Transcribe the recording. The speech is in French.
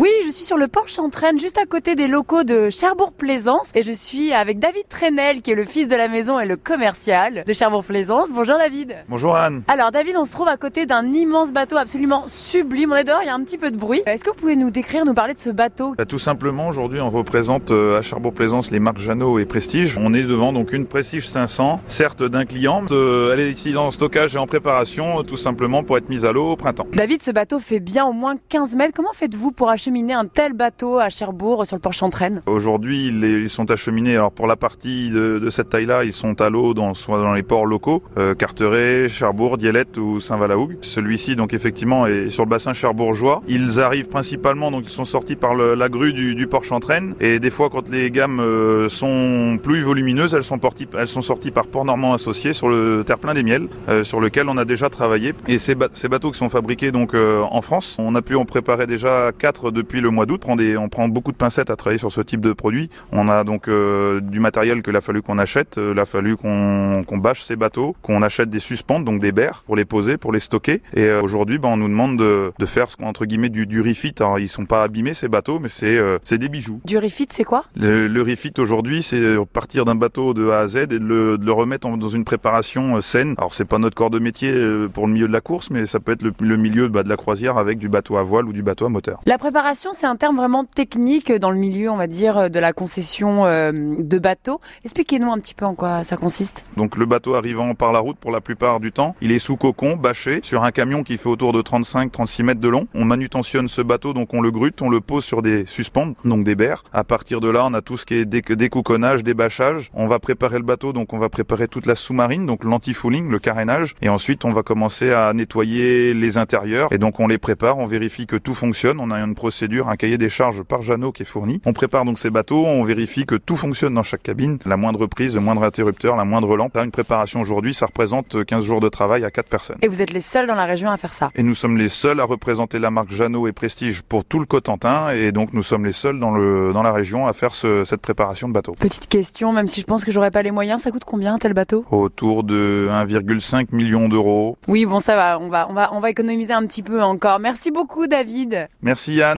Oui, je suis sur le port Chantraine, juste à côté des locaux de Cherbourg-Plaisance. Et je suis avec David Trenel, qui est le fils de la maison et le commercial de Cherbourg-Plaisance. Bonjour David. Bonjour Anne. Alors David, on se trouve à côté d'un immense bateau absolument sublime. On est dehors, il y a un petit peu de bruit. Est-ce que vous pouvez nous décrire, nous parler de ce bateau? Bah, tout simplement, aujourd'hui, on représente euh, à Cherbourg-Plaisance les marques Jeannot et Prestige. On est devant donc une Prestige 500, certes d'un client. Elle est ici en stockage et en préparation, tout simplement pour être mise à l'eau au printemps. David, ce bateau fait bien au moins 15 mètres. Comment faites-vous pour un tel bateau à Cherbourg sur le port Chantraine Aujourd'hui, ils, sont acheminés. Alors pour la partie de, de cette taille-là, ils sont à l'eau dans soit dans les ports locaux, euh, Carteret, Cherbourg, Dielette ou Saint-Valahougue. Celui-ci, donc effectivement, est sur le bassin cherbourgeois. Ils arrivent principalement, donc ils sont sortis par la grue du, du port Chantraine. Et des fois, quand les gammes euh, sont plus volumineuses, elles sont, porti- elles sont sorties par port normand associé sur le terre-plein des miels, euh, sur lequel on a déjà travaillé. Et ces, ba- ces bateaux qui sont fabriqués donc euh, en France, on a pu en préparer déjà quatre depuis le mois d'août. On prend des- On prend beaucoup de pincettes à travailler sur ce type de produit. On a donc euh, du matériel qu'il a fallu qu'on achète, euh, il a fallu qu'on qu'on bâche ces bateaux, qu'on achète des suspentes, donc des berres pour les poser, pour les stocker. Et euh, aujourd'hui, ben, on nous demande de, de faire ce qu'on entre guillemets du, du refit. Alors, ils sont pas abîmés ces bateaux, mais c'est euh, c'est des bijoux. Du refit, c'est quoi? Le, le refit aujourd'hui, c'est partir d'un bateau de A à Z et de le, de le remettre en- dans une préparation saine. Alors c'est pas notre corps de métier pour le milieu de la course, mais ça peut être le, le milieu bah, de la croisière avec du bateau à voile ou du bateau à moteur. La préparation, c'est un terme vraiment technique dans le milieu, on va dire, de la concession euh, de bateaux. Expliquez-nous un petit peu en quoi ça consiste. Donc le bateau arrivant par la route pour la plupart du temps, il est sous cocon, bâché, sur un camion qui fait autour de 35-36 mètres de long. On manutentionne ce bateau, donc on le grute, on le pose sur des suspentes, donc des berres. À partir de là, on a tout ce qui est dé- découconnage, débâchage. On va préparer le bateau, donc on va préparer toute la sous-marine, donc l'anti-fouling, le carénage. Et ensuite, on va commencer à nettoyer les intérieurs. Et donc on les prépare, on vérifie que tout fonctionne. On a une procédure, un cahier des charges par Jeannot qui est fourni. On prépare donc ces bateaux, on vérifie que tout fonctionne dans chaque cabine. La moindre prise, le moindre interrupteur, la moindre lampe. Là, une préparation aujourd'hui, ça représente 15 jours de travail à 4 personnes. Et vous êtes les seuls dans la région à faire ça. Et nous sommes les seuls à représenter la marque Jeannot et Prestige pour tout le Cotentin. Et donc nous sommes les seuls dans, le, dans la région à faire ce- cette préparation de bateau. Petite question, même si je pense que j'aurais pas les moyens, ça coûte combien un tel bateau? Autour de 1,5 million d'euros. Oui, bon, ça va, on va, on va, on va économiser un petit peu encore. Merci beaucoup, David. Merci Yann.